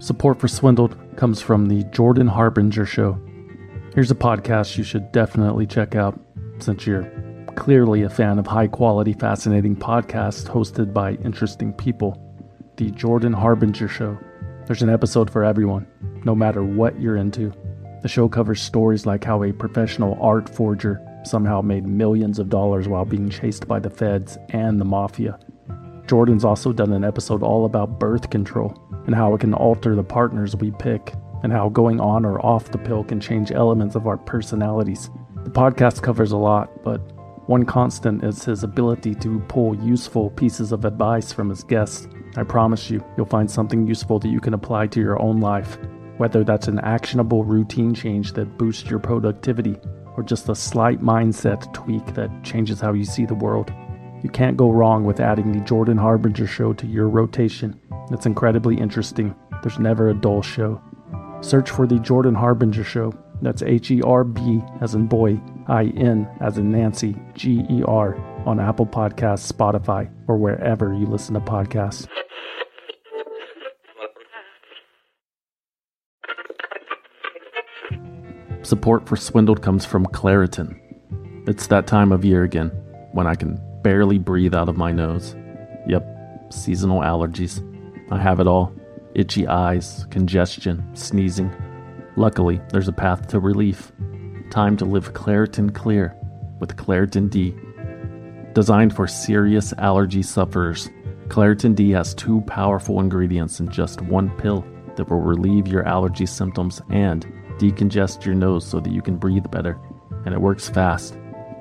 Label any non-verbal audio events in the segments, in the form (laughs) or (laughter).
Support for Swindled comes from the Jordan Harbinger Show. Here's a podcast you should definitely check out since you're clearly a fan of high quality, fascinating podcasts hosted by interesting people. The Jordan Harbinger Show. There's an episode for everyone, no matter what you're into. The show covers stories like how a professional art forger somehow made millions of dollars while being chased by the feds and the mafia. Jordan's also done an episode all about birth control and how it can alter the partners we pick, and how going on or off the pill can change elements of our personalities. The podcast covers a lot, but one constant is his ability to pull useful pieces of advice from his guests. I promise you, you'll find something useful that you can apply to your own life, whether that's an actionable routine change that boosts your productivity or just a slight mindset tweak that changes how you see the world. You can't go wrong with adding the Jordan Harbinger show to your rotation. It's incredibly interesting. There's never a dull show. Search for the Jordan Harbinger show. That's H E R B as in boy, I N as in Nancy, G E R on Apple Podcasts, Spotify, or wherever you listen to podcasts. Support for Swindled comes from Claritin. It's that time of year again when I can barely breathe out of my nose. Yep, seasonal allergies. I have it all itchy eyes, congestion, sneezing. Luckily, there's a path to relief. Time to live Claritin Clear with Claritin D. Designed for serious allergy sufferers, Claritin D has two powerful ingredients in just one pill that will relieve your allergy symptoms and decongest your nose so that you can breathe better. And it works fast.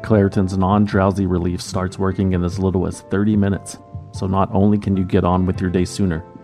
Claritin's non drowsy relief starts working in as little as 30 minutes, so not only can you get on with your day sooner,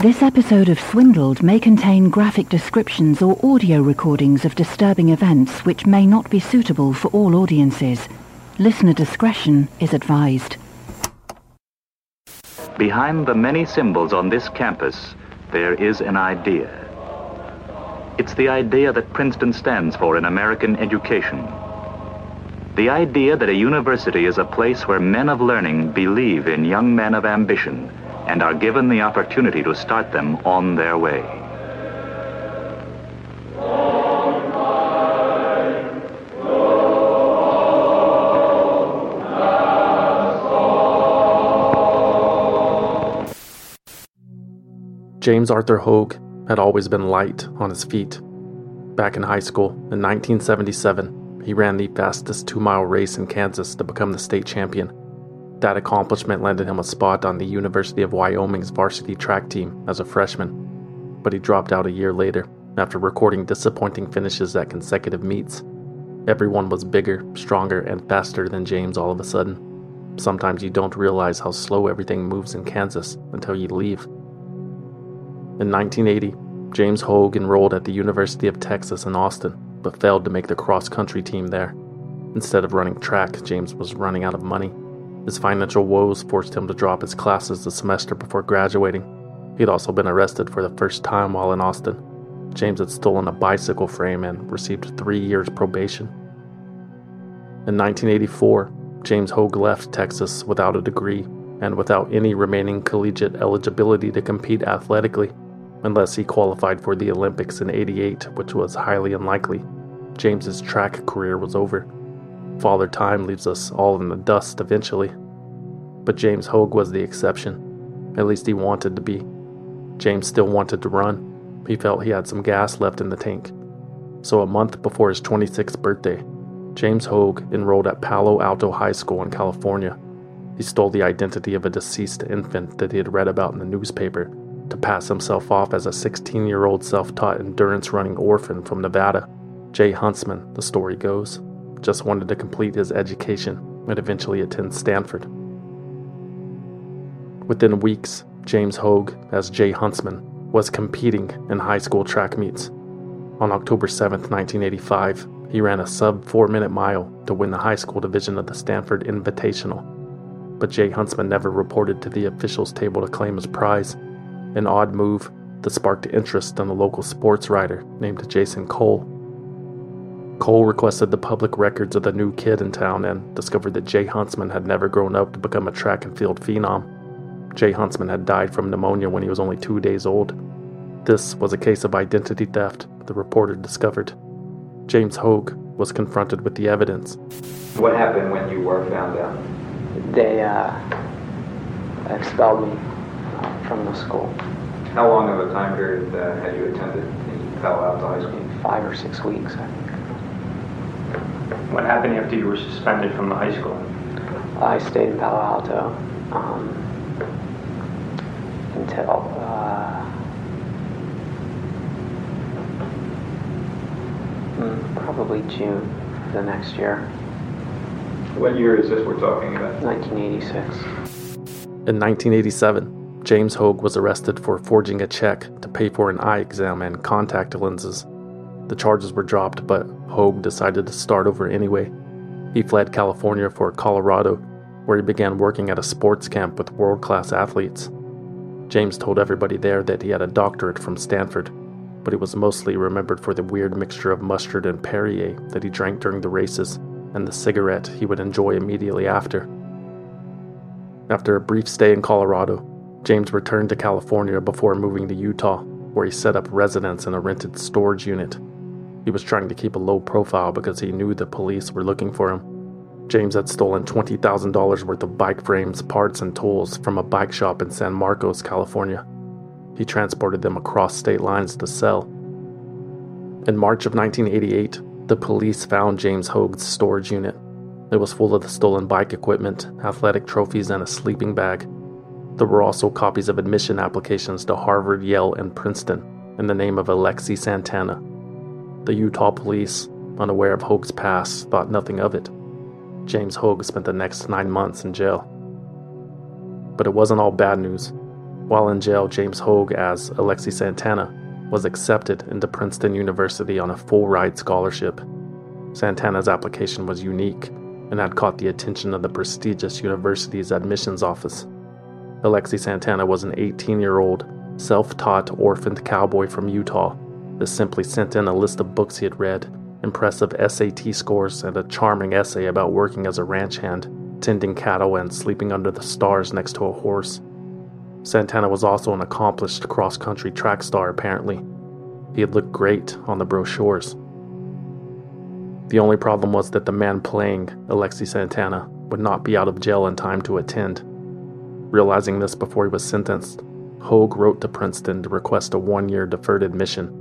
This episode of Swindled may contain graphic descriptions or audio recordings of disturbing events which may not be suitable for all audiences. Listener discretion is advised. Behind the many symbols on this campus, there is an idea. It's the idea that Princeton stands for in American education. The idea that a university is a place where men of learning believe in young men of ambition and are given the opportunity to start them on their way. James Arthur Hogue had always been light on his feet. Back in high school, in 1977, he ran the fastest two mile race in Kansas to become the state champion. That accomplishment landed him a spot on the University of Wyoming's varsity track team as a freshman, but he dropped out a year later after recording disappointing finishes at consecutive meets. Everyone was bigger, stronger, and faster than James all of a sudden. Sometimes you don't realize how slow everything moves in Kansas until you leave. In 1980, James Hogue enrolled at the University of Texas in Austin, but failed to make the cross country team there. Instead of running track, James was running out of money. His financial woes forced him to drop his classes the semester before graduating. He'd also been arrested for the first time while in Austin. James had stolen a bicycle frame and received three years probation. In 1984, James Hogue left Texas without a degree and without any remaining collegiate eligibility to compete athletically unless he qualified for the Olympics in 88, which was highly unlikely. James's track career was over. Father Time leaves us all in the dust eventually. But James Hogue was the exception. At least he wanted to be. James still wanted to run. He felt he had some gas left in the tank. So, a month before his 26th birthday, James Hogue enrolled at Palo Alto High School in California. He stole the identity of a deceased infant that he had read about in the newspaper to pass himself off as a 16 year old self taught endurance running orphan from Nevada. Jay Huntsman, the story goes, just wanted to complete his education and eventually attend Stanford. Within weeks, James Hogue, as Jay Huntsman, was competing in high school track meets. On October 7, 1985, he ran a sub 4 minute mile to win the high school division of the Stanford Invitational. But Jay Huntsman never reported to the officials' table to claim his prize, an odd move that sparked interest in a local sports writer named Jason Cole. Cole requested the public records of the new kid in town and discovered that Jay Huntsman had never grown up to become a track and field phenom. Jay Huntsman had died from pneumonia when he was only two days old. This was a case of identity theft, the reporter discovered. James Hogue was confronted with the evidence. What happened when you were found out? They uh, expelled me uh, from the school. How long of a time period uh, had you attended in Palo Alto High School? Five or six weeks, I think. What happened after you were suspended from the high school? I stayed in Palo Alto um, until uh, mm, probably June of the next year, What year is this we're talking about? 1986. In 1987, James Hogue was arrested for forging a check to pay for an eye exam and contact lenses. The charges were dropped, but Hogue decided to start over anyway. He fled California for Colorado, where he began working at a sports camp with world class athletes. James told everybody there that he had a doctorate from Stanford, but he was mostly remembered for the weird mixture of mustard and Perrier that he drank during the races and the cigarette he would enjoy immediately after. After a brief stay in Colorado, James returned to California before moving to Utah, where he set up residence in a rented storage unit. He was trying to keep a low profile because he knew the police were looking for him. James had stolen $20,000 worth of bike frames, parts, and tools from a bike shop in San Marcos, California. He transported them across state lines to sell. In March of 1988, the police found James Hogue's storage unit. It was full of the stolen bike equipment, athletic trophies, and a sleeping bag. There were also copies of admission applications to Harvard, Yale, and Princeton in the name of Alexi Santana. The Utah police, unaware of Hogue's past, thought nothing of it. James Hogue spent the next nine months in jail. But it wasn't all bad news. While in jail, James Hogue, as Alexi Santana, was accepted into Princeton University on a full ride scholarship. Santana's application was unique and had caught the attention of the prestigious university's admissions office. Alexi Santana was an 18 year old, self taught orphaned cowboy from Utah that simply sent in a list of books he had read, impressive SAT scores, and a charming essay about working as a ranch hand, tending cattle, and sleeping under the stars next to a horse. Santana was also an accomplished cross country track star, apparently. He had looked great on the brochures. The only problem was that the man playing Alexi Santana would not be out of jail in time to attend. Realizing this before he was sentenced, Hogue wrote to Princeton to request a one year deferred admission.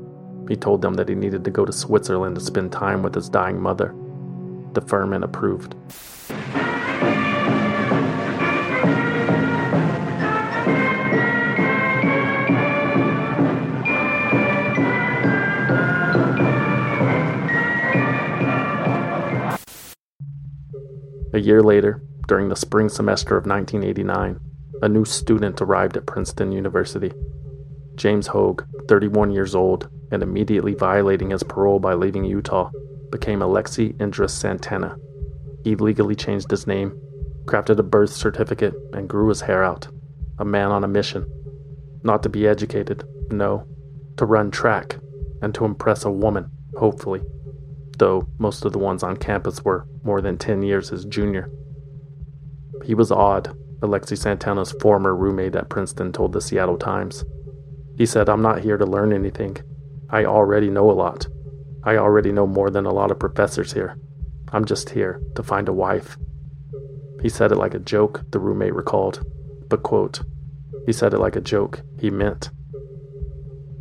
He told them that he needed to go to Switzerland to spend time with his dying mother. The firman approved. A year later, during the spring semester of 1989, a new student arrived at Princeton University. James Hogue, 31 years old and immediately violating his parole by leaving Utah, became Alexi Indris Santana. He legally changed his name, crafted a birth certificate, and grew his hair out. A man on a mission. Not to be educated, no, to run track and to impress a woman, hopefully though most of the ones on campus were more than 10 years his junior. He was odd, Alexi Santana's former roommate at Princeton told the Seattle Times. He said, I'm not here to learn anything. I already know a lot. I already know more than a lot of professors here. I'm just here to find a wife. He said it like a joke, the roommate recalled. But, quote, he said it like a joke he meant.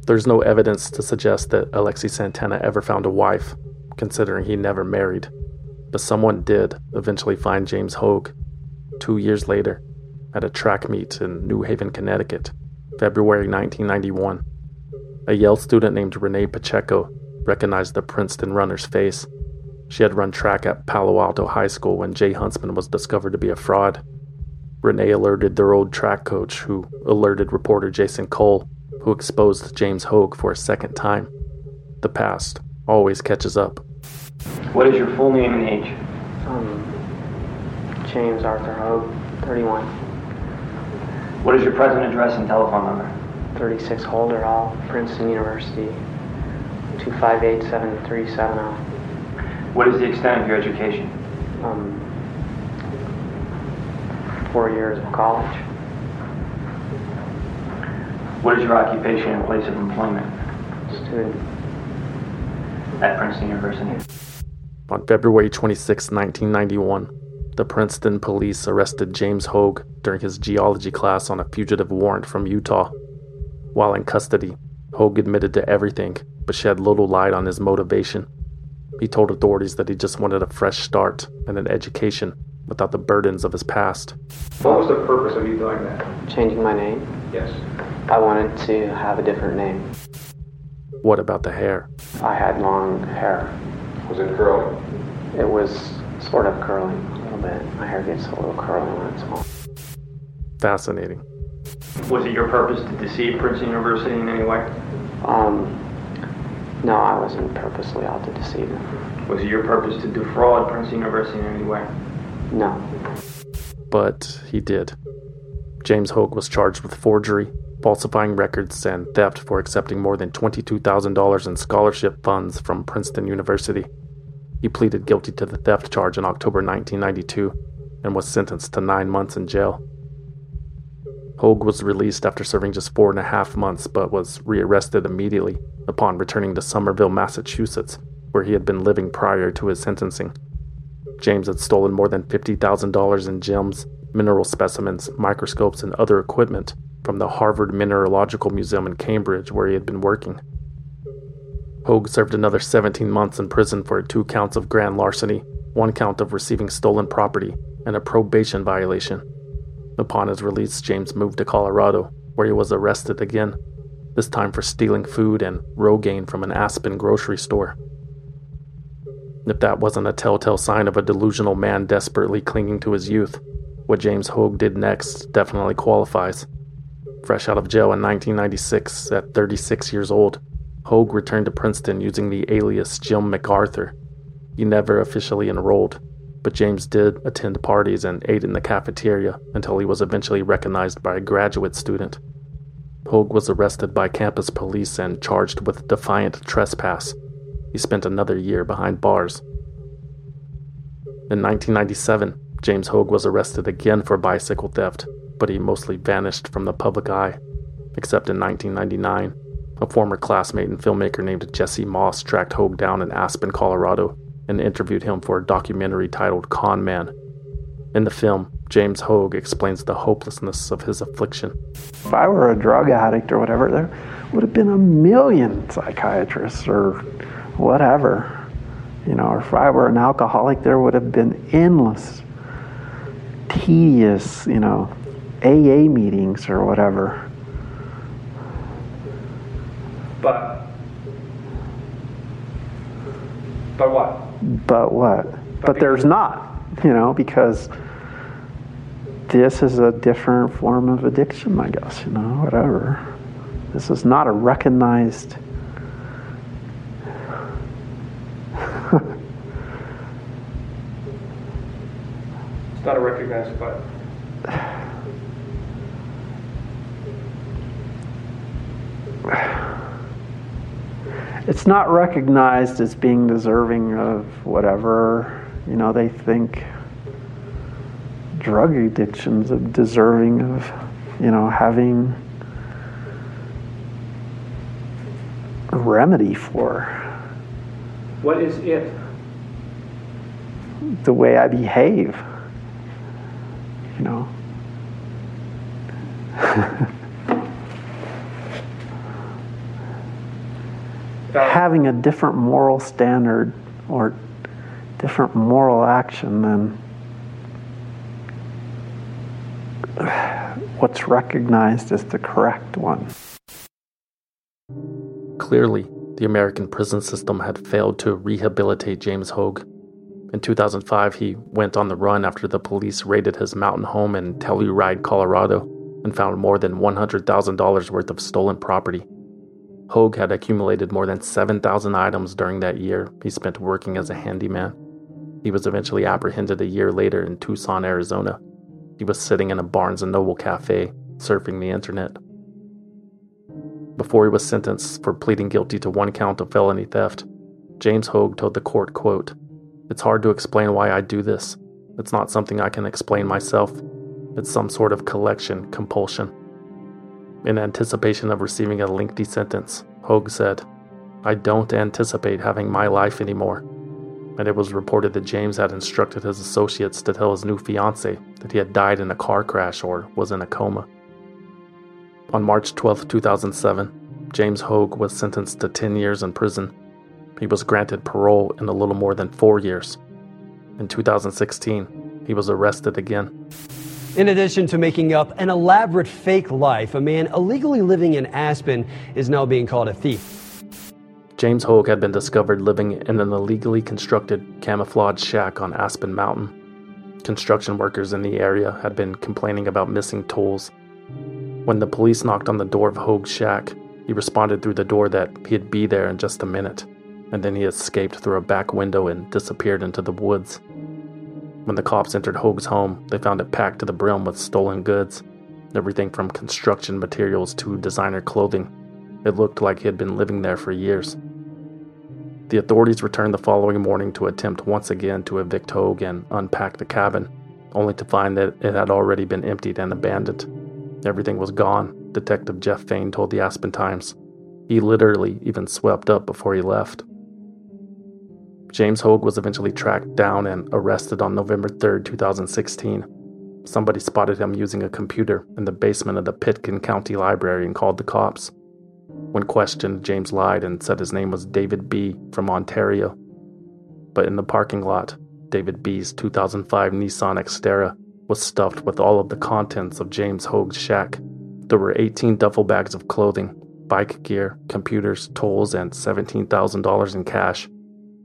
There's no evidence to suggest that Alexi Santana ever found a wife, considering he never married. But someone did eventually find James Hogue two years later at a track meet in New Haven, Connecticut, February 1991. A Yale student named Renee Pacheco recognized the Princeton runner's face. She had run track at Palo Alto High School when Jay Huntsman was discovered to be a fraud. Renee alerted their old track coach, who alerted reporter Jason Cole, who exposed James Hogue for a second time. The past always catches up. What is your full name and age? Um, James Arthur Hogue, 31. What is your present address and telephone number? 36 Holder Hall, Princeton University, 2587370. What is the extent of your education? Um, four years of college. What is your occupation and place of employment Student. at Princeton University? On February 26, 1991, the Princeton police arrested James Hogue during his geology class on a fugitive warrant from Utah. While in custody, Hogue admitted to everything, but shed little light on his motivation. He told authorities that he just wanted a fresh start and an education without the burdens of his past. What was the purpose of you doing that? Changing my name. Yes. I wanted to have a different name. What about the hair? I had long hair. Was it curly? It was sort of curly a little bit. My hair gets a little curly when it's long. Fascinating. Was it your purpose to deceive Princeton University in any way? Um, no, I wasn't purposely out to deceive them. Was it your purpose to defraud Princeton University in any way? No. But he did. James Hogue was charged with forgery, falsifying records, and theft for accepting more than $22,000 in scholarship funds from Princeton University. He pleaded guilty to the theft charge in October 1992 and was sentenced to nine months in jail. Hogue was released after serving just four and a half months, but was rearrested immediately upon returning to Somerville, Massachusetts, where he had been living prior to his sentencing. James had stolen more than $50,000 in gems, mineral specimens, microscopes, and other equipment from the Harvard Mineralogical Museum in Cambridge, where he had been working. Hogue served another 17 months in prison for two counts of grand larceny, one count of receiving stolen property, and a probation violation. Upon his release, James moved to Colorado, where he was arrested again, this time for stealing food and Rogaine from an Aspen grocery store. If that wasn't a telltale sign of a delusional man desperately clinging to his youth, what James Hogue did next definitely qualifies. Fresh out of jail in 1996, at 36 years old, Hogue returned to Princeton using the alias Jim MacArthur. He never officially enrolled, but James did attend parties and ate in the cafeteria until he was eventually recognized by a graduate student. Hogue was arrested by campus police and charged with defiant trespass. He spent another year behind bars. In 1997, James Hogue was arrested again for bicycle theft, but he mostly vanished from the public eye. Except in 1999, a former classmate and filmmaker named Jesse Moss tracked Hogue down in Aspen, Colorado, and interviewed him for a documentary titled Con Man. In the film, James Hogue explains the hopelessness of his affliction. If I were a drug addict or whatever, there would have been a million psychiatrists or whatever. You know, if I were an alcoholic, there would have been endless, tedious, you know, AA meetings or whatever. But. But what? But what? But there's not, you know, because this is a different form of addiction, I guess, you know, whatever. This is not a recognized. It's not a recognized but. It's not recognized as being deserving of whatever you know they think drug addictions of deserving of you know having a remedy for What is it? the way i behave you know (laughs) having a different moral standard or different moral action than (sighs) what's recognized as the correct one. Clearly, the American prison system had failed to rehabilitate James Hogue. In 2005, he went on the run after the police raided his mountain home in Telluride, Colorado, and found more than $100,000 worth of stolen property. Hogue had accumulated more than 7,000 items during that year he spent working as a handyman. He was eventually apprehended a year later in Tucson, Arizona. He was sitting in a Barnes & Noble cafe, surfing the internet. Before he was sentenced for pleading guilty to one count of felony theft, James Hogue told the court, quote, It's hard to explain why I do this. It's not something I can explain myself. It's some sort of collection compulsion. In anticipation of receiving a lengthy sentence, Hogue said, I don't anticipate having my life anymore. And it was reported that James had instructed his associates to tell his new fiancee that he had died in a car crash or was in a coma. On March 12, 2007, James Hogue was sentenced to 10 years in prison. He was granted parole in a little more than four years. In 2016, he was arrested again. In addition to making up an elaborate fake life, a man illegally living in Aspen is now being called a thief. James Hogue had been discovered living in an illegally constructed camouflage shack on Aspen Mountain. Construction workers in the area had been complaining about missing tools. When the police knocked on the door of Hogue's shack, he responded through the door that he'd be there in just a minute, and then he escaped through a back window and disappeared into the woods. When the cops entered Hogue's home, they found it packed to the brim with stolen goods. Everything from construction materials to designer clothing. It looked like he had been living there for years. The authorities returned the following morning to attempt once again to evict Hogue and unpack the cabin, only to find that it had already been emptied and abandoned. Everything was gone, Detective Jeff Fain told the Aspen Times. He literally even swept up before he left. James Hogue was eventually tracked down and arrested on November 3, 2016. Somebody spotted him using a computer in the basement of the Pitkin County Library and called the cops. When questioned, James lied and said his name was David B. from Ontario. But in the parking lot, David B.'s 2005 Nissan Xterra was stuffed with all of the contents of James Hogue's shack. There were 18 duffel bags of clothing, bike gear, computers, tools, and $17,000 in cash.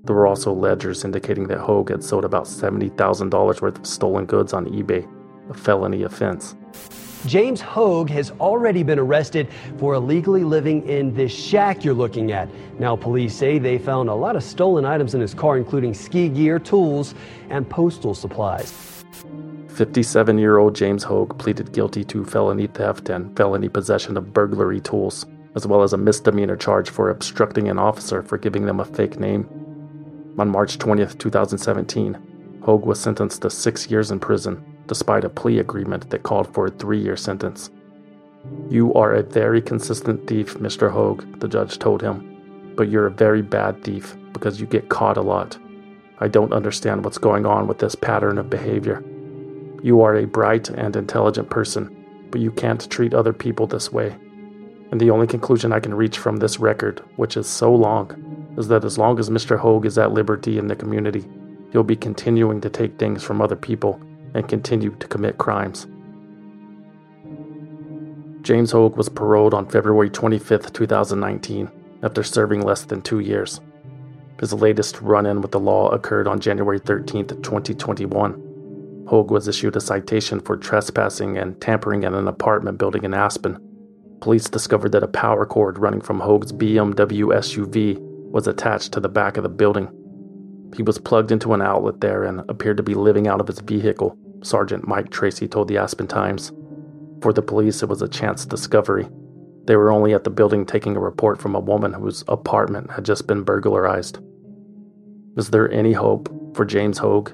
There were also ledgers indicating that Hogue had sold about $70,000 worth of stolen goods on eBay, a felony offense. James Hogue has already been arrested for illegally living in this shack you're looking at. Now, police say they found a lot of stolen items in his car, including ski gear, tools, and postal supplies. 57 year old James Hogue pleaded guilty to felony theft and felony possession of burglary tools, as well as a misdemeanor charge for obstructing an officer for giving them a fake name. On March 20, 2017, Hogue was sentenced to six years in prison, despite a plea agreement that called for a three year sentence. You are a very consistent thief, Mr. Hogue, the judge told him, but you're a very bad thief because you get caught a lot. I don't understand what's going on with this pattern of behavior. You are a bright and intelligent person, but you can't treat other people this way. And the only conclusion I can reach from this record, which is so long, is that as long as Mr. Hogue is at liberty in the community, he'll be continuing to take things from other people and continue to commit crimes. James Hogue was paroled on February 25, 2019, after serving less than two years. His latest run in with the law occurred on January 13, 2021 Hogue was issued a citation for trespassing and tampering in an apartment building in Aspen. Police discovered that a power cord running from Hogue's BMW SUV was attached to the back of the building. He was plugged into an outlet there and appeared to be living out of his vehicle, Sergeant Mike Tracy told the Aspen Times. For the police, it was a chance discovery. They were only at the building taking a report from a woman whose apartment had just been burglarized. Is there any hope for James Hogue?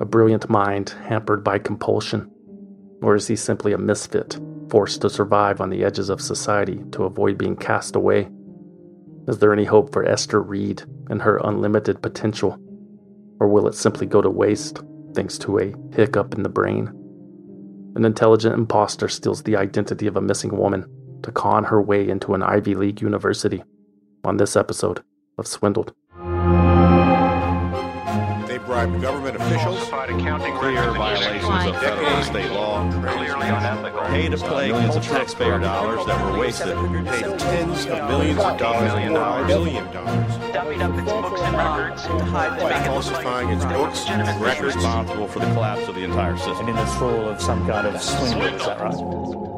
a brilliant mind hampered by compulsion? Or is he simply a misfit, forced to survive on the edges of society to avoid being cast away? Is there any hope for Esther Reed and her unlimited potential? Or will it simply go to waste thanks to a hiccup in the brain? An intelligent impostor steals the identity of a missing woman to con her way into an Ivy League university. On this episode of Swindled described government officials, clear violations of federal and state law, pay to play millions of taxpayer dollars that were wasted, paid tens of millions of dollars, Million dollars. billion dollars, dummied up its books and records. To hide the by falsifying its books, records, responsible for the collapse of the entire system. in the thrall of some kind of swindle, is that right?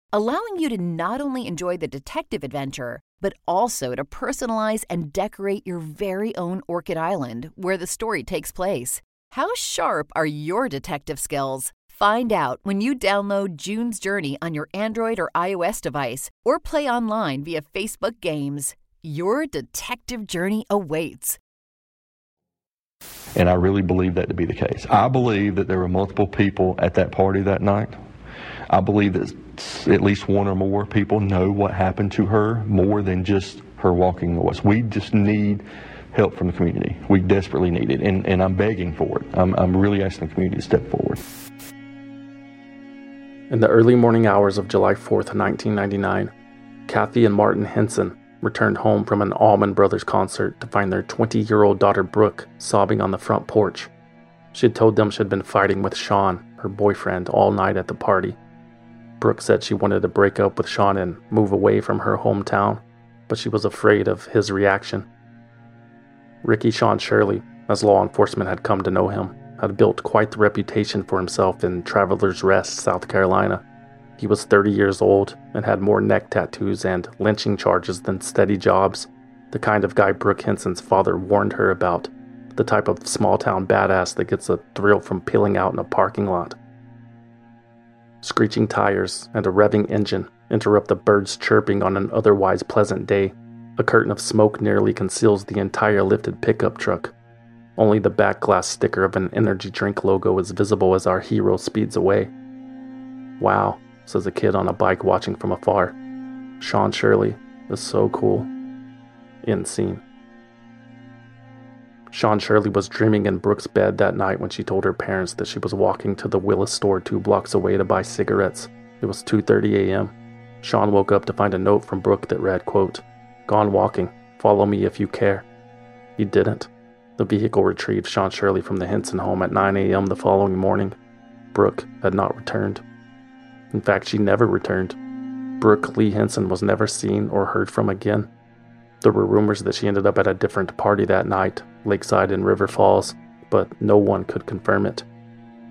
allowing you to not only enjoy the detective adventure, but also to personalize and decorate your very own Orchid Island where the story takes place. How sharp are your detective skills? Find out when you download June's Journey on your Android or iOS device or play online via Facebook Games. Your detective journey awaits. And I really believe that to be the case. I believe that there were multiple people at that party that night. I believe that at least one or more people know what happened to her more than just her walking away. We just need help from the community. We desperately need it. And, and I'm begging for it. I'm, I'm really asking the community to step forward. In the early morning hours of July 4th, 1999, Kathy and Martin Henson returned home from an Allman Brothers concert to find their 20 year old daughter Brooke sobbing on the front porch. She had told them she had been fighting with Sean, her boyfriend, all night at the party. Brooke said she wanted to break up with Sean and move away from her hometown, but she was afraid of his reaction. Ricky Sean Shirley, as law enforcement had come to know him, had built quite the reputation for himself in Traveler's Rest, South Carolina. He was 30 years old and had more neck tattoos and lynching charges than steady jobs, the kind of guy Brooke Henson's father warned her about, the type of small town badass that gets a thrill from peeling out in a parking lot. Screeching tires and a revving engine interrupt the birds chirping on an otherwise pleasant day. A curtain of smoke nearly conceals the entire lifted pickup truck. Only the back glass sticker of an energy drink logo is visible as our hero speeds away. Wow, says a kid on a bike watching from afar. Sean Shirley is so cool. End scene. Sean Shirley was dreaming in Brooke's bed that night when she told her parents that she was walking to the Willis store two blocks away to buy cigarettes. It was 2:30 a.m. Sean woke up to find a note from Brooke that read, quote, Gone walking. Follow me if you care. He didn't. The vehicle retrieved Sean Shirley from the Henson home at 9 a.m. the following morning. Brooke had not returned. In fact, she never returned. Brooke Lee Henson was never seen or heard from again. There were rumors that she ended up at a different party that night, lakeside in River Falls, but no one could confirm it.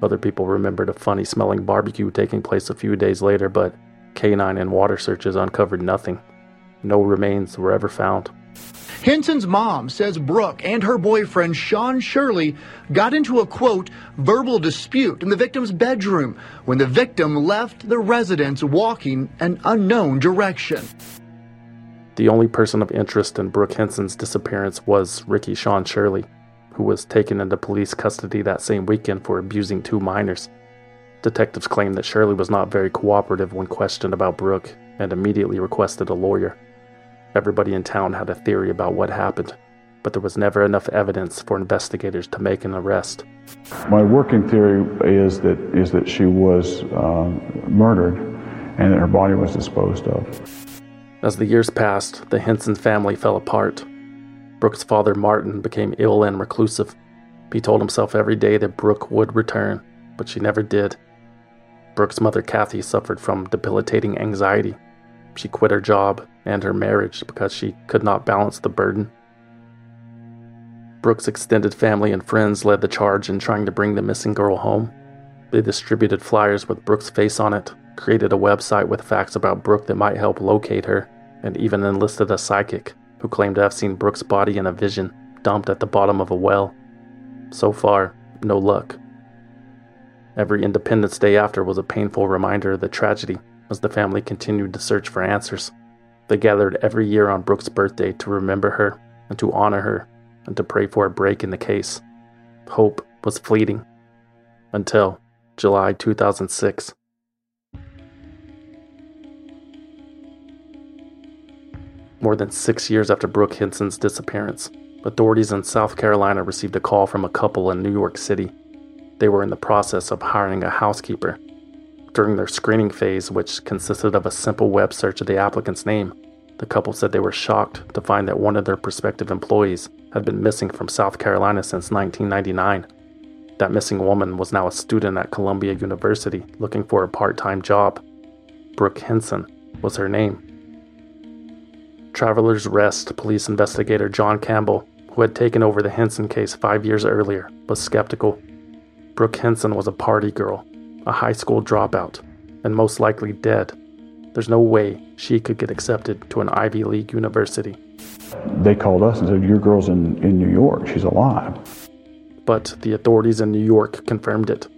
Other people remembered a funny smelling barbecue taking place a few days later, but canine and water searches uncovered nothing. No remains were ever found. Henson's mom says Brooke and her boyfriend Sean Shirley got into a quote verbal dispute in the victim's bedroom when the victim left the residence walking an unknown direction. The only person of interest in Brooke Henson's disappearance was Ricky Sean Shirley, who was taken into police custody that same weekend for abusing two minors. Detectives claimed that Shirley was not very cooperative when questioned about Brooke and immediately requested a lawyer. Everybody in town had a theory about what happened, but there was never enough evidence for investigators to make an arrest. My working theory is that is that she was uh, murdered and that her body was disposed of. As the years passed, the Henson family fell apart. Brooke's father, Martin, became ill and reclusive. He told himself every day that Brooke would return, but she never did. Brooke's mother, Kathy, suffered from debilitating anxiety. She quit her job and her marriage because she could not balance the burden. Brooke's extended family and friends led the charge in trying to bring the missing girl home. They distributed flyers with Brooke's face on it, created a website with facts about Brooke that might help locate her, and even enlisted a psychic who claimed to have seen Brooke's body in a vision dumped at the bottom of a well. So far, no luck. Every Independence Day after was a painful reminder of the tragedy as the family continued to search for answers. They gathered every year on Brooke's birthday to remember her and to honor her and to pray for a break in the case. Hope was fleeting until July 2006. More than six years after Brooke Henson's disappearance, authorities in South Carolina received a call from a couple in New York City. They were in the process of hiring a housekeeper. During their screening phase, which consisted of a simple web search of the applicant's name, the couple said they were shocked to find that one of their prospective employees had been missing from South Carolina since 1999. That missing woman was now a student at Columbia University looking for a part time job. Brooke Henson was her name. Travelers Rest police investigator John Campbell, who had taken over the Henson case five years earlier, was skeptical. Brooke Henson was a party girl, a high school dropout, and most likely dead. There's no way she could get accepted to an Ivy League university. They called us and said, Your girl's in, in New York. She's alive. But the authorities in New York confirmed it.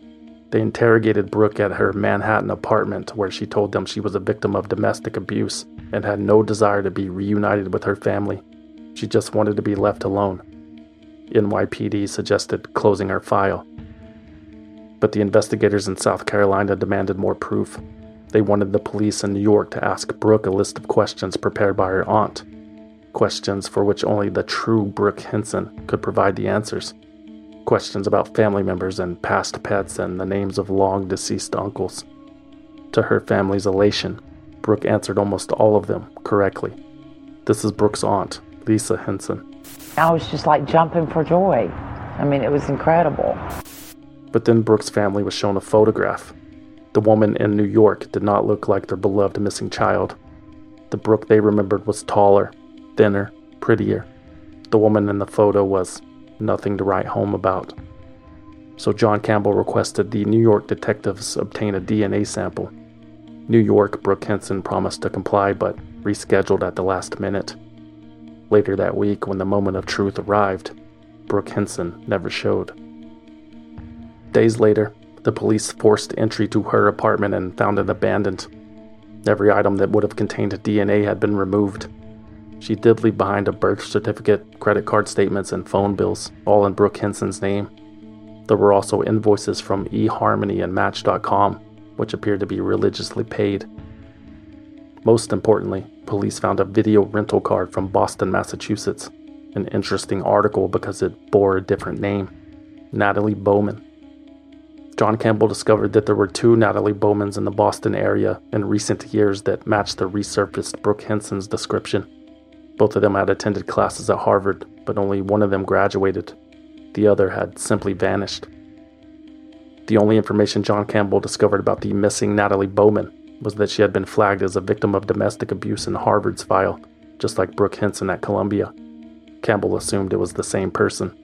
They interrogated Brooke at her Manhattan apartment, where she told them she was a victim of domestic abuse and had no desire to be reunited with her family. She just wanted to be left alone. NYPD suggested closing her file. But the investigators in South Carolina demanded more proof. They wanted the police in New York to ask Brooke a list of questions prepared by her aunt. Questions for which only the true Brooke Henson could provide the answers. Questions about family members and past pets and the names of long deceased uncles. To her family's elation, Brooke answered almost all of them correctly. This is Brooke's aunt, Lisa Henson. I was just like jumping for joy. I mean, it was incredible. But then Brooke's family was shown a photograph. The woman in New York did not look like their beloved missing child. The Brooke they remembered was taller, thinner, prettier. The woman in the photo was nothing to write home about. So John Campbell requested the New York detectives obtain a DNA sample. New York, Brooke Henson promised to comply but rescheduled at the last minute. Later that week, when the moment of truth arrived, Brooke Henson never showed. Days later, the police forced entry to her apartment and found it abandoned. Every item that would have contained DNA had been removed. She did leave behind a birth certificate, credit card statements, and phone bills, all in Brooke Henson's name. There were also invoices from eHarmony and Match.com, which appeared to be religiously paid. Most importantly, police found a video rental card from Boston, Massachusetts, an interesting article because it bore a different name Natalie Bowman. John Campbell discovered that there were two Natalie Bowmans in the Boston area in recent years that matched the resurfaced Brooke Henson's description. Both of them had attended classes at Harvard, but only one of them graduated. The other had simply vanished. The only information John Campbell discovered about the missing Natalie Bowman was that she had been flagged as a victim of domestic abuse in Harvard's file, just like Brooke Henson at Columbia. Campbell assumed it was the same person.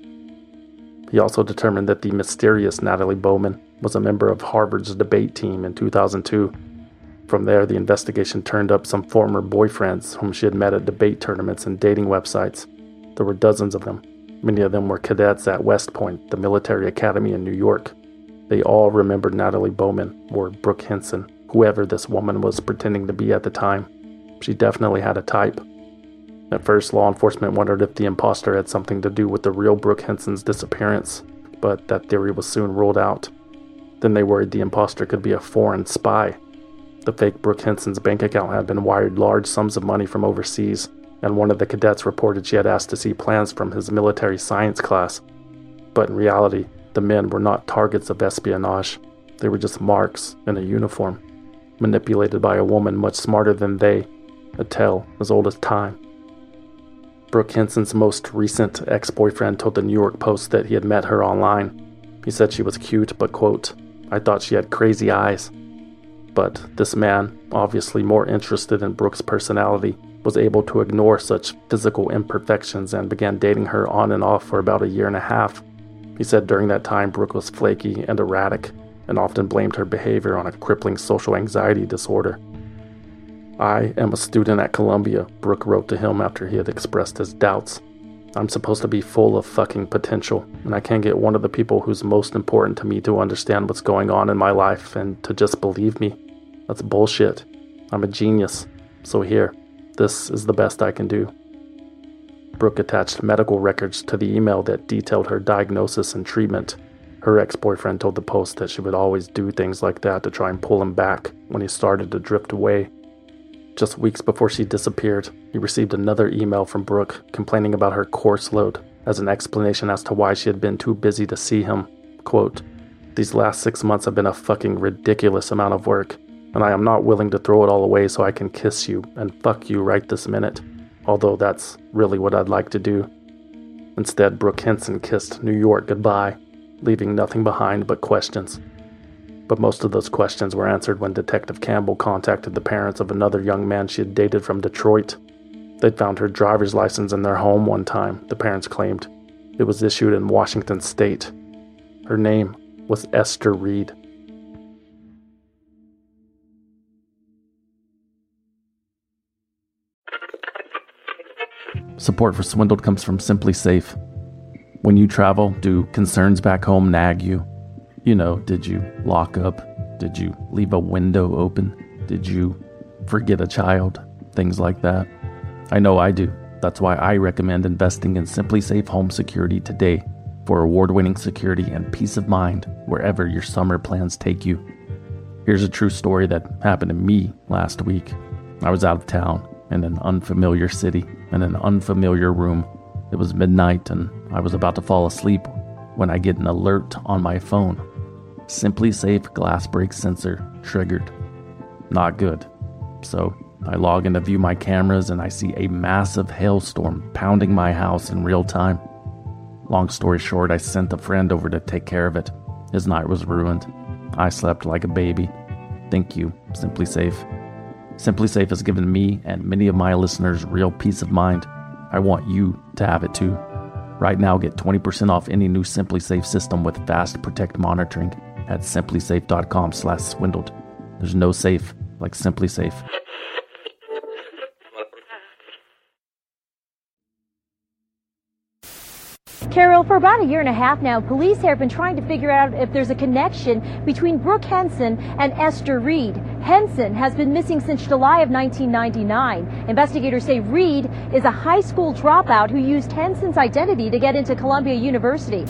He also determined that the mysterious Natalie Bowman was a member of Harvard's debate team in 2002. From there, the investigation turned up some former boyfriends whom she had met at debate tournaments and dating websites. There were dozens of them. Many of them were cadets at West Point, the military academy in New York. They all remembered Natalie Bowman, or Brooke Henson, whoever this woman was pretending to be at the time. She definitely had a type. At first, law enforcement wondered if the imposter had something to do with the real Brooke Henson's disappearance, but that theory was soon ruled out. Then they worried the imposter could be a foreign spy. The fake Brooke Henson's bank account had been wired large sums of money from overseas, and one of the cadets reported she had asked to see plans from his military science class. But in reality, the men were not targets of espionage. They were just marks in a uniform, manipulated by a woman much smarter than they, a tale as old as time. Brooke Henson's most recent ex boyfriend told the New York Post that he had met her online. He said she was cute, but, quote, I thought she had crazy eyes. But this man, obviously more interested in Brooke's personality, was able to ignore such physical imperfections and began dating her on and off for about a year and a half. He said during that time Brooke was flaky and erratic, and often blamed her behavior on a crippling social anxiety disorder. I am a student at Columbia, Brooke wrote to him after he had expressed his doubts. I'm supposed to be full of fucking potential, and I can't get one of the people who's most important to me to understand what's going on in my life and to just believe me. That's bullshit. I'm a genius. So here, this is the best I can do. Brooke attached medical records to the email that detailed her diagnosis and treatment. Her ex boyfriend told the Post that she would always do things like that to try and pull him back when he started to drift away. Just weeks before she disappeared, he received another email from Brooke complaining about her course load as an explanation as to why she had been too busy to see him. Quote, These last six months have been a fucking ridiculous amount of work, and I am not willing to throw it all away so I can kiss you and fuck you right this minute, although that's really what I'd like to do. Instead, Brooke Henson kissed New York goodbye, leaving nothing behind but questions. But most of those questions were answered when Detective Campbell contacted the parents of another young man she had dated from Detroit. They'd found her driver's license in their home one time, the parents claimed. It was issued in Washington state. Her name was Esther Reed. Support for Swindled comes from SimpliSafe. When you travel, do concerns back home nag you? You know, did you lock up? Did you leave a window open? Did you forget a child? Things like that. I know I do. That's why I recommend investing in SimpliSafe Home Security today for award winning security and peace of mind wherever your summer plans take you. Here's a true story that happened to me last week. I was out of town in an unfamiliar city in an unfamiliar room. It was midnight and I was about to fall asleep when I get an alert on my phone. SimpliSafe glass break sensor triggered. Not good. So I log in to view my cameras and I see a massive hailstorm pounding my house in real time. Long story short, I sent a friend over to take care of it. His night was ruined. I slept like a baby. Thank you, SimpliSafe. SimpliSafe has given me and many of my listeners real peace of mind. I want you to have it too. Right now, get 20% off any new SimpliSafe system with Fast Protect monitoring at simplisafe.com/swindled. There's no safe like Simply Carol, for about a year and a half now, police have been trying to figure out if there's a connection between Brooke Henson and Esther Reed. Henson has been missing since July of 1999. Investigators say Reed is a high school dropout who used Henson's identity to get into Columbia University.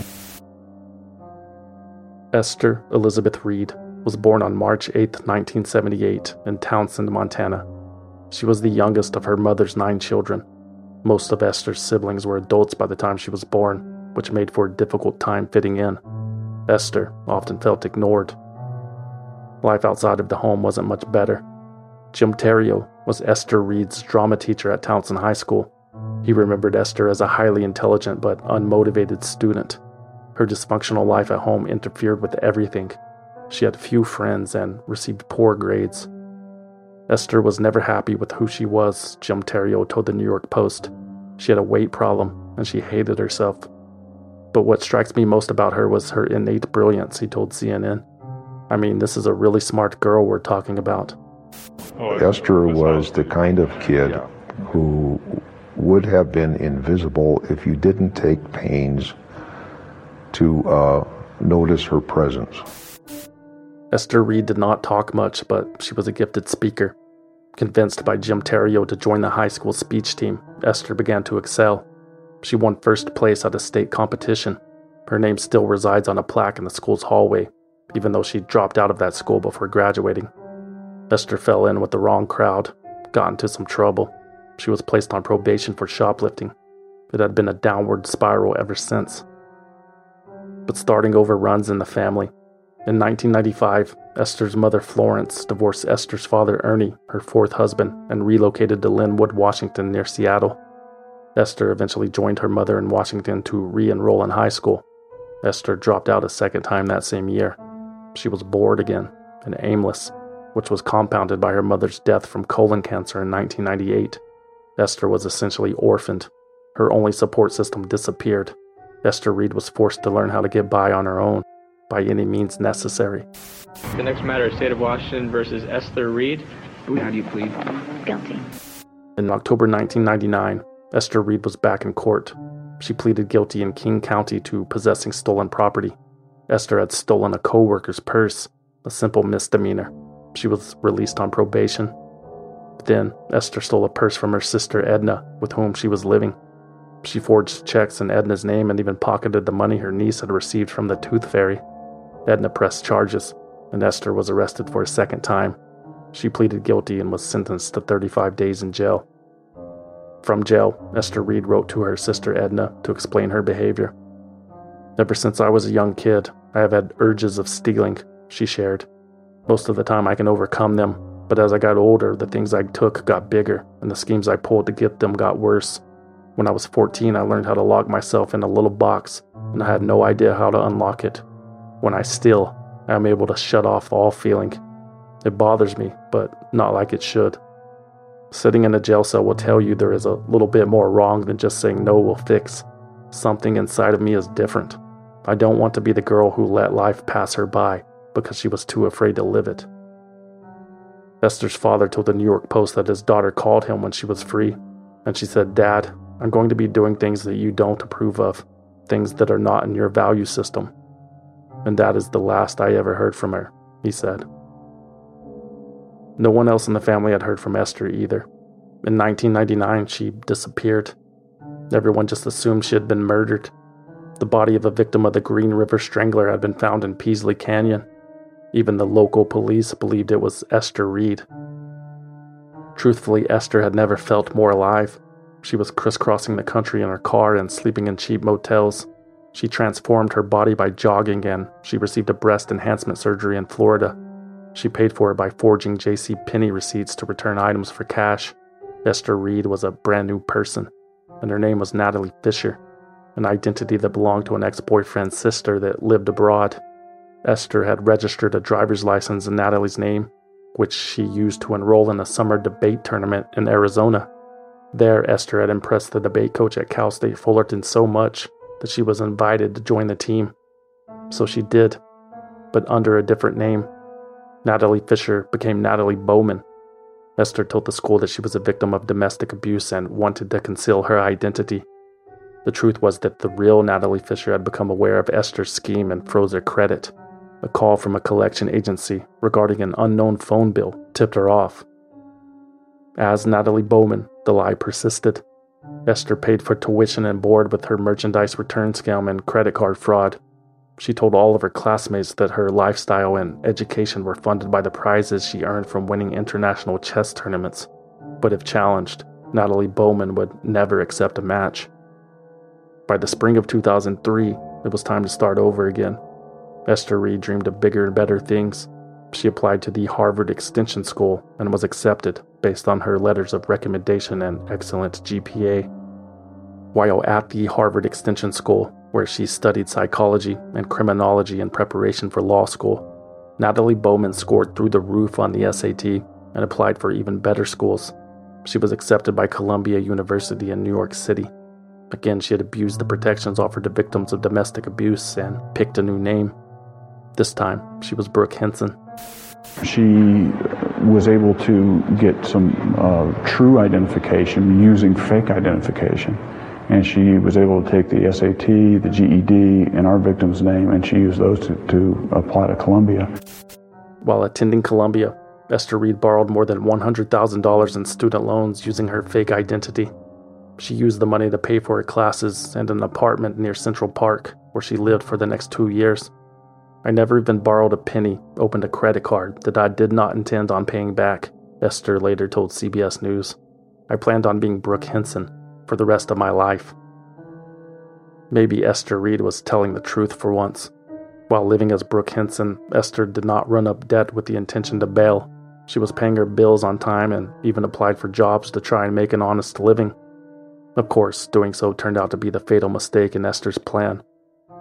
Esther Elizabeth Reed was born on March 8, 1978, in Townsend, Montana. She was the youngest of her mother's nine children. Most of Esther's siblings were adults by the time she was born, which made for a difficult time fitting in. Esther often felt ignored. Life outside of the home wasn't much better. Jim Terrio was Esther Reed's drama teacher at Townsend High School. He remembered Esther as a highly intelligent but unmotivated student. Her dysfunctional life at home interfered with everything. She had few friends and received poor grades. Esther was never happy with who she was, Jim Terrio told the New York Post. She had a weight problem and she hated herself. But what strikes me most about her was her innate brilliance, he told CNN. I mean, this is a really smart girl we're talking about. Esther was the kind of kid who would have been invisible if you didn't take pains to uh, notice her presence. Esther Reed did not talk much, but she was a gifted speaker. Convinced by Jim Terrio to join the high school speech team, Esther began to excel. She won first place at a state competition. Her name still resides on a plaque in the school's hallway, even though she dropped out of that school before graduating. Esther fell in with the wrong crowd, got into some trouble. She was placed on probation for shoplifting. It had been a downward spiral ever since. But starting over runs in the family. In 1995, Esther's mother Florence divorced Esther's father Ernie, her fourth husband, and relocated to Lynnwood, Washington, near Seattle. Esther eventually joined her mother in Washington to re enroll in high school. Esther dropped out a second time that same year. She was bored again and aimless, which was compounded by her mother's death from colon cancer in 1998. Esther was essentially orphaned. Her only support system disappeared. Esther Reed was forced to learn how to get by on her own, by any means necessary. The next matter is State of Washington versus Esther Reed. How do you plead? Guilty. In October 1999, Esther Reed was back in court. She pleaded guilty in King County to possessing stolen property. Esther had stolen a co worker's purse, a simple misdemeanor. She was released on probation. Then, Esther stole a purse from her sister Edna, with whom she was living. She forged checks in Edna's name and even pocketed the money her niece had received from the Tooth Fairy. Edna pressed charges, and Esther was arrested for a second time. She pleaded guilty and was sentenced to 35 days in jail. From jail, Esther Reed wrote to her sister Edna to explain her behavior. Ever since I was a young kid, I have had urges of stealing, she shared. Most of the time I can overcome them, but as I got older, the things I took got bigger, and the schemes I pulled to get them got worse. When I was 14, I learned how to lock myself in a little box, and I had no idea how to unlock it. When I steal, I am able to shut off all feeling. It bothers me, but not like it should. Sitting in a jail cell will tell you there is a little bit more wrong than just saying no will fix. Something inside of me is different. I don't want to be the girl who let life pass her by because she was too afraid to live it. Esther's father told the New York Post that his daughter called him when she was free, and she said, Dad, I'm going to be doing things that you don't approve of, things that are not in your value system. And that is the last I ever heard from her, he said. No one else in the family had heard from Esther either. In 1999, she disappeared. Everyone just assumed she had been murdered. The body of a victim of the Green River Strangler had been found in Peasley Canyon. Even the local police believed it was Esther Reed. Truthfully, Esther had never felt more alive. She was crisscrossing the country in her car and sleeping in cheap motels. She transformed her body by jogging and she received a breast enhancement surgery in Florida. She paid for it by forging J.C. Penney receipts to return items for cash. Esther Reed was a brand new person, and her name was Natalie Fisher, an identity that belonged to an ex boyfriend's sister that lived abroad. Esther had registered a driver's license in Natalie's name, which she used to enroll in a summer debate tournament in Arizona. There, Esther had impressed the debate coach at Cal State Fullerton so much that she was invited to join the team. So she did, but under a different name. Natalie Fisher became Natalie Bowman. Esther told the school that she was a victim of domestic abuse and wanted to conceal her identity. The truth was that the real Natalie Fisher had become aware of Esther's scheme and froze her credit. A call from a collection agency regarding an unknown phone bill tipped her off. As Natalie Bowman, the lie persisted. Esther paid for tuition and board with her merchandise return scam and credit card fraud. She told all of her classmates that her lifestyle and education were funded by the prizes she earned from winning international chess tournaments. But if challenged, Natalie Bowman would never accept a match. By the spring of 2003, it was time to start over again. Esther Reed dreamed of bigger and better things. She applied to the Harvard Extension School and was accepted based on her letters of recommendation and excellent GPA. While at the Harvard Extension School, where she studied psychology and criminology in preparation for law school. Natalie Bowman scored through the roof on the SAT and applied for even better schools. She was accepted by Columbia University in New York City. Again, she had abused the protections offered to victims of domestic abuse and picked a new name. This time, she was Brooke Henson. She was able to get some uh, true identification using fake identification and she was able to take the SAT, the GED, and our victim's name, and she used those to, to apply to Columbia. While attending Columbia, Esther Reed borrowed more than $100,000 in student loans using her fake identity. She used the money to pay for her classes and an apartment near Central Park, where she lived for the next two years. I never even borrowed a penny, opened a credit card that I did not intend on paying back, Esther later told CBS News. I planned on being Brooke Henson, for the rest of my life. Maybe Esther Reed was telling the truth for once. While living as Brooke Henson, Esther did not run up debt with the intention to bail. She was paying her bills on time and even applied for jobs to try and make an honest living. Of course, doing so turned out to be the fatal mistake in Esther's plan.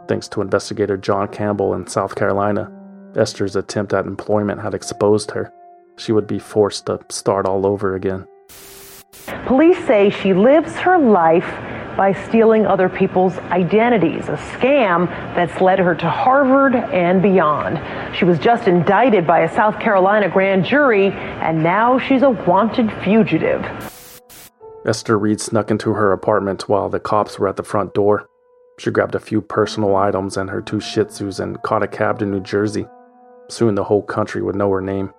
Thanks to investigator John Campbell in South Carolina, Esther's attempt at employment had exposed her. She would be forced to start all over again. Police say she lives her life by stealing other people's identities, a scam that's led her to Harvard and beyond. She was just indicted by a South Carolina grand jury, and now she's a wanted fugitive. Esther Reed snuck into her apartment while the cops were at the front door. She grabbed a few personal items and her two Shih Tzus and caught a cab to New Jersey. Soon the whole country would know her name.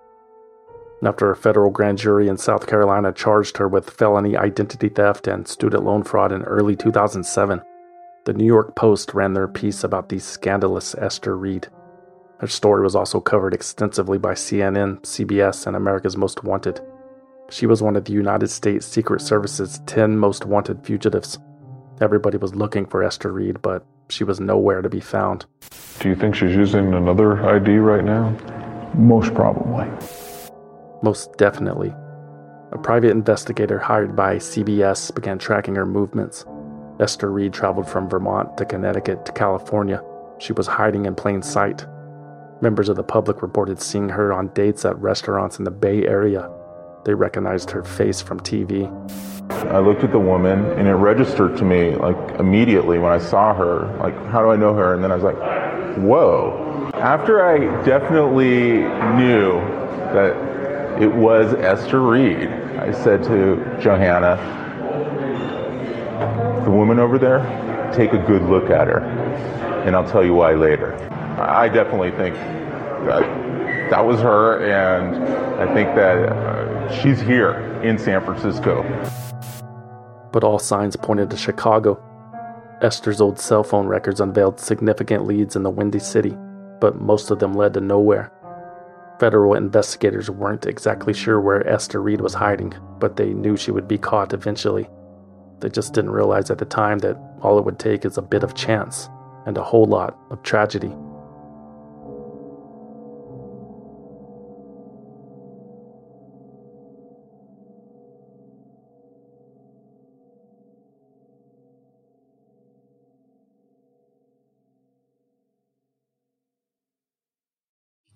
After a federal grand jury in South Carolina charged her with felony identity theft and student loan fraud in early 2007, the New York Post ran their piece about the scandalous Esther Reed. Her story was also covered extensively by CNN, CBS, and America's Most Wanted. She was one of the United States Secret Service's 10 most wanted fugitives. Everybody was looking for Esther Reed, but she was nowhere to be found. Do you think she's using another ID right now? Most probably. Most definitely. A private investigator hired by CBS began tracking her movements. Esther Reed traveled from Vermont to Connecticut to California. She was hiding in plain sight. Members of the public reported seeing her on dates at restaurants in the Bay Area. They recognized her face from TV. I looked at the woman and it registered to me like immediately when I saw her, like, how do I know her? And then I was like, whoa. After I definitely knew that it was Esther Reed, I said to Johanna, the woman over there, take a good look at her, and I'll tell you why later. I definitely think that that was her, and I think that uh, she's here in San Francisco. But all signs pointed to Chicago. Esther's old cell phone records unveiled significant leads in the Windy City, but most of them led to nowhere. Federal investigators weren't exactly sure where Esther Reed was hiding, but they knew she would be caught eventually. They just didn't realize at the time that all it would take is a bit of chance and a whole lot of tragedy.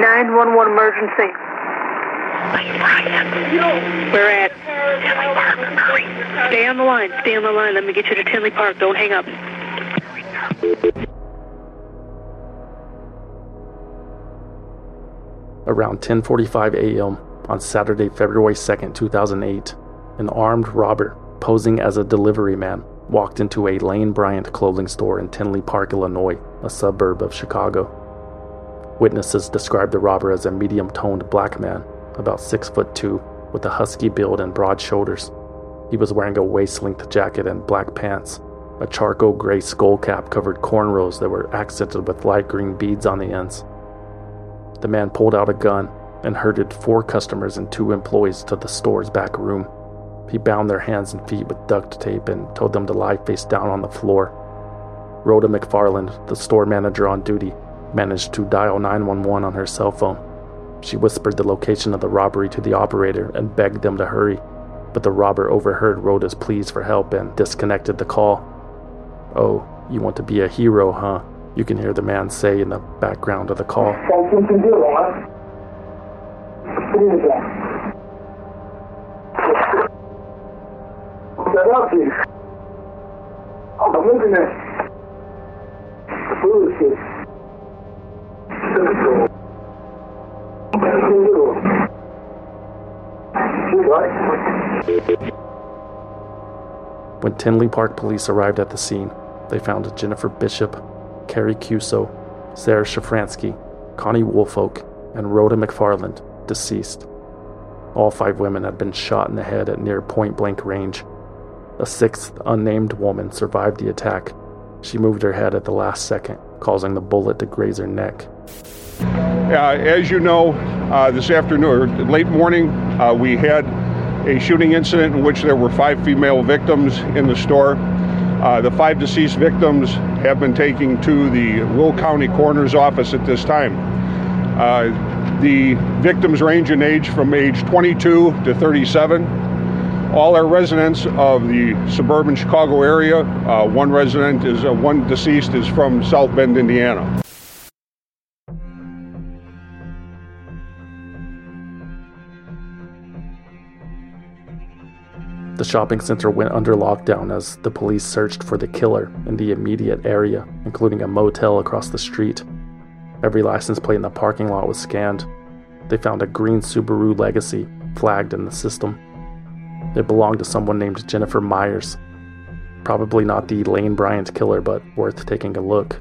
911 emergency. We're at Tinley Park. Hurry. Stay on the line. Stay on the line. Let me get you to Tinley Park. Don't hang up. Around 10:45 a.m. on Saturday, February 2nd, 2008, an armed robber posing as a delivery man walked into a Lane Bryant clothing store in Tinley Park, Illinois, a suburb of Chicago. Witnesses described the robber as a medium-toned black man, about six foot two, with a husky build and broad shoulders. He was wearing a waist-length jacket and black pants. A charcoal gray skull cap covered cornrows that were accented with light green beads on the ends. The man pulled out a gun and herded four customers and two employees to the store's back room. He bound their hands and feet with duct tape and told them to lie face down on the floor. Rhoda McFarland, the store manager on duty, managed to dial 911 on her cell phone. She whispered the location of the robbery to the operator and begged them to hurry, but the robber overheard Rhoda's pleas for help and disconnected the call. Oh, you want to be a hero, huh? You can hear the man say in the background of the call. Do? What? Get up. I'm bullshit. When Tinley Park police arrived at the scene, they found Jennifer Bishop, Carrie Chiuso, Sarah Szafranski, Connie Woolfolk, and Rhoda McFarland deceased. All five women had been shot in the head at near point blank range. A sixth, unnamed woman survived the attack. She moved her head at the last second, causing the bullet to graze her neck. Uh, as you know, uh, this afternoon, late morning, uh, we had a shooting incident in which there were five female victims in the store. Uh, the five deceased victims have been taken to the Will County Coroner's Office at this time. Uh, the victims range in age from age 22 to 37. All are residents of the suburban Chicago area. Uh, one resident is, one deceased is from South Bend, Indiana. The shopping center went under lockdown as the police searched for the killer in the immediate area, including a motel across the street. Every license plate in the parking lot was scanned. They found a green Subaru Legacy flagged in the system. It belonged to someone named Jennifer Myers. Probably not the Lane Bryant killer, but worth taking a look.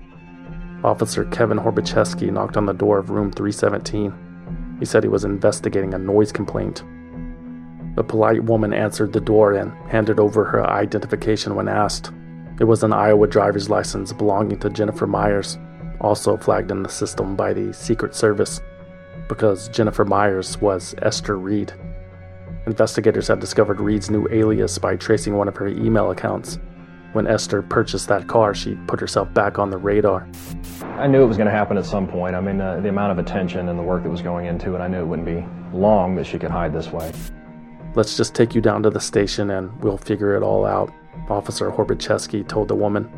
Officer Kevin Horbacheski knocked on the door of room 317. He said he was investigating a noise complaint. A polite woman answered the door and handed over her identification when asked. It was an Iowa driver's license belonging to Jennifer Myers, also flagged in the system by the Secret Service, because Jennifer Myers was Esther Reed. Investigators had discovered Reed's new alias by tracing one of her email accounts. When Esther purchased that car, she put herself back on the radar. I knew it was going to happen at some point. I mean, uh, the amount of attention and the work that was going into it, I knew it wouldn't be long that she could hide this way. Let's just take you down to the station and we'll figure it all out, Officer Horbacheski told the woman.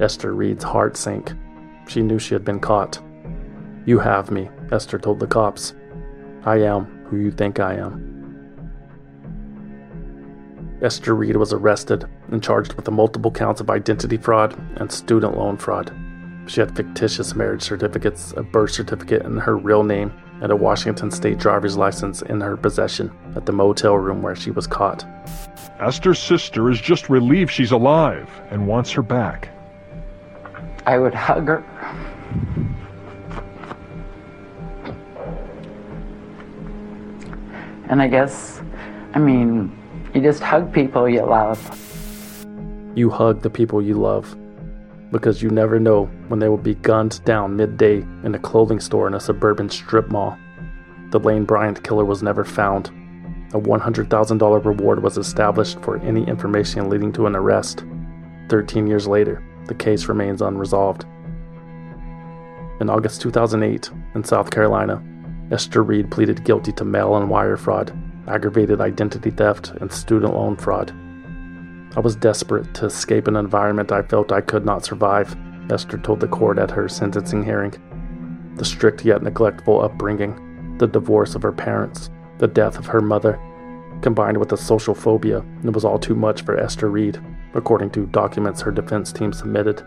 Esther Reed's heart sank. She knew she had been caught. You have me, Esther told the cops. I am who you think I am. Esther Reed was arrested and charged with multiple counts of identity fraud and student loan fraud. She had fictitious marriage certificates, a birth certificate in her real name, and a Washington state driver's license in her possession at the motel room where she was caught. Esther's sister is just relieved she's alive and wants her back. I would hug her. And I guess, I mean, you just hug people you love. You hug the people you love because you never know when they will be gunned down midday in a clothing store in a suburban strip mall. The Lane Bryant killer was never found. A $100,000 reward was established for any information leading to an arrest. 13 years later, the case remains unresolved. In August 2008, in South Carolina, Esther Reed pleaded guilty to mail and wire fraud, aggravated identity theft, and student loan fraud. I was desperate to escape an environment I felt I could not survive, Esther told the court at her sentencing hearing. The strict yet neglectful upbringing, the divorce of her parents, the death of her mother, combined with the social phobia, it was all too much for Esther Reed, according to documents her defense team submitted.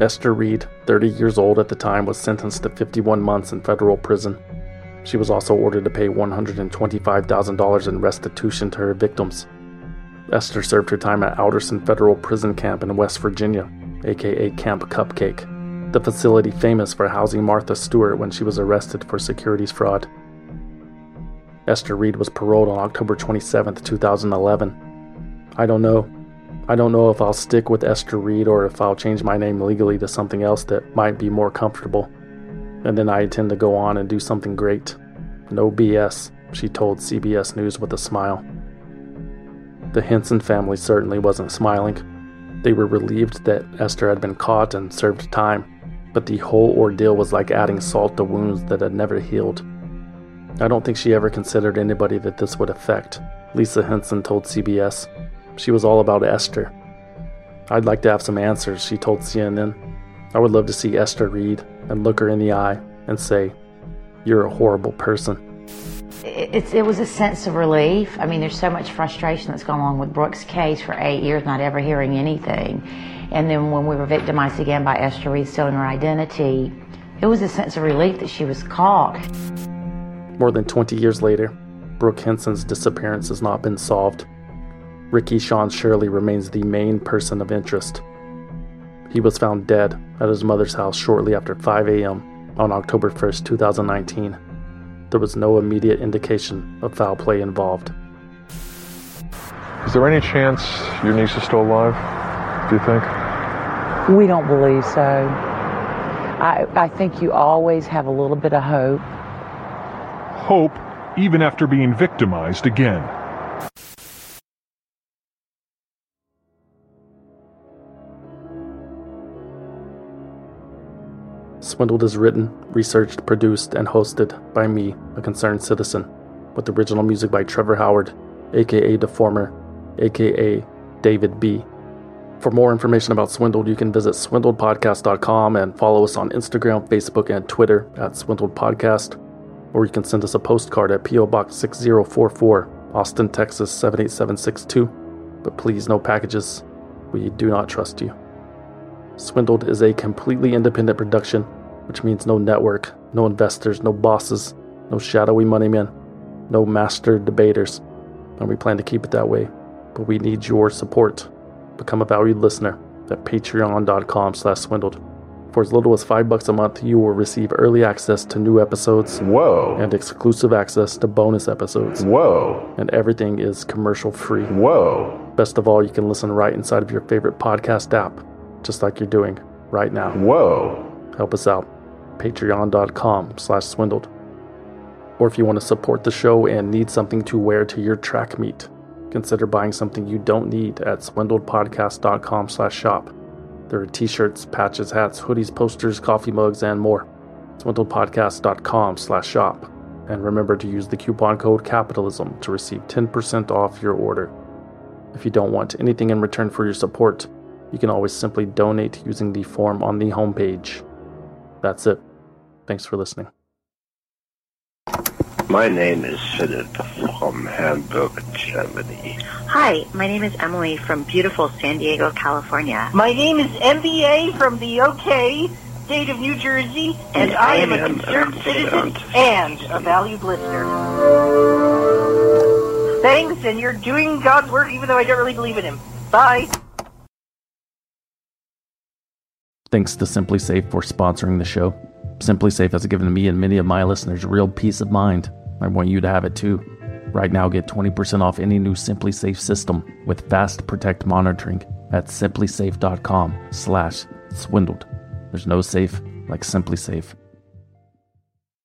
Esther Reed, 30 years old at the time, was sentenced to 51 months in federal prison. She was also ordered to pay $125,000 in restitution to her victims. Esther served her time at Alderson Federal Prison Camp in West Virginia, aka Camp Cupcake, the facility famous for housing Martha Stewart when she was arrested for securities fraud. Esther Reed was paroled on October 27, 2011. I don't know. I don't know if I'll stick with Esther Reed or if I'll change my name legally to something else that might be more comfortable. And then I intend to go on and do something great. No BS, she told CBS News with a smile. The Henson family certainly wasn't smiling. They were relieved that Esther had been caught and served time, but the whole ordeal was like adding salt to wounds that had never healed. I don't think she ever considered anybody that this would affect, Lisa Henson told CBS. She was all about Esther. I'd like to have some answers, she told CNN. I would love to see Esther Reed and look her in the eye and say, You're a horrible person. It's, it was a sense of relief. I mean, there's so much frustration that's gone along with Brooke's case for eight years, not ever hearing anything. And then when we were victimized again by Esther Reed stealing her identity, it was a sense of relief that she was caught. More than 20 years later, Brooke Henson's disappearance has not been solved. Ricky Sean Shirley remains the main person of interest. He was found dead at his mother's house shortly after 5 a.m. on October 1st, 2019. There was no immediate indication of foul play involved. Is there any chance your niece is still alive? Do you think? We don't believe so. I, I think you always have a little bit of hope. Hope, even after being victimized again. Swindled is written, researched, produced, and hosted by me, a concerned citizen, with original music by Trevor Howard, aka Deformer, aka David B. For more information about Swindled, you can visit swindledpodcast.com and follow us on Instagram, Facebook, and Twitter at Swindled Podcast, or you can send us a postcard at P.O. Box 6044, Austin, Texas 78762, but please no packages. We do not trust you. Swindled is a completely independent production, which means no network, no investors, no bosses, no shadowy money men, no master debaters, and we plan to keep it that way. But we need your support. Become a valued listener at patreon.com slash swindled. For as little as five bucks a month, you will receive early access to new episodes. Whoa. And exclusive access to bonus episodes. Whoa. And everything is commercial free. Whoa. Best of all, you can listen right inside of your favorite podcast app, just like you're doing right now. Whoa. Help us out. Patreon.com slash swindled. Or if you want to support the show and need something to wear to your track meet, consider buying something you don't need at swindledpodcast.com slash shop. There are t-shirts, patches, hats, hoodies, posters, coffee mugs, and more. swindledpodcast.com slash shop. And remember to use the coupon code CAPITALISM to receive 10% off your order. If you don't want anything in return for your support, you can always simply donate using the form on the homepage. That's it. Thanks for listening. My name is Philip from Hamburg, Germany. Hi, my name is Emily from beautiful San Diego, California. My name is MBA from the OK state of New Jersey, and, And I I am a concerned a citizen concerned and a valued listener. Thanks, and you're doing God's work even though I don't really believe in Him. Bye. Thanks to SimpliSafe for sponsoring the show. SimpliSafe has given me and many of my listeners real peace of mind. I want you to have it too. Right now, get 20% off any new SimpliSafe system with Fast Protect monitoring at simplisafe.com slash swindled. There's no safe like SimpliSafe.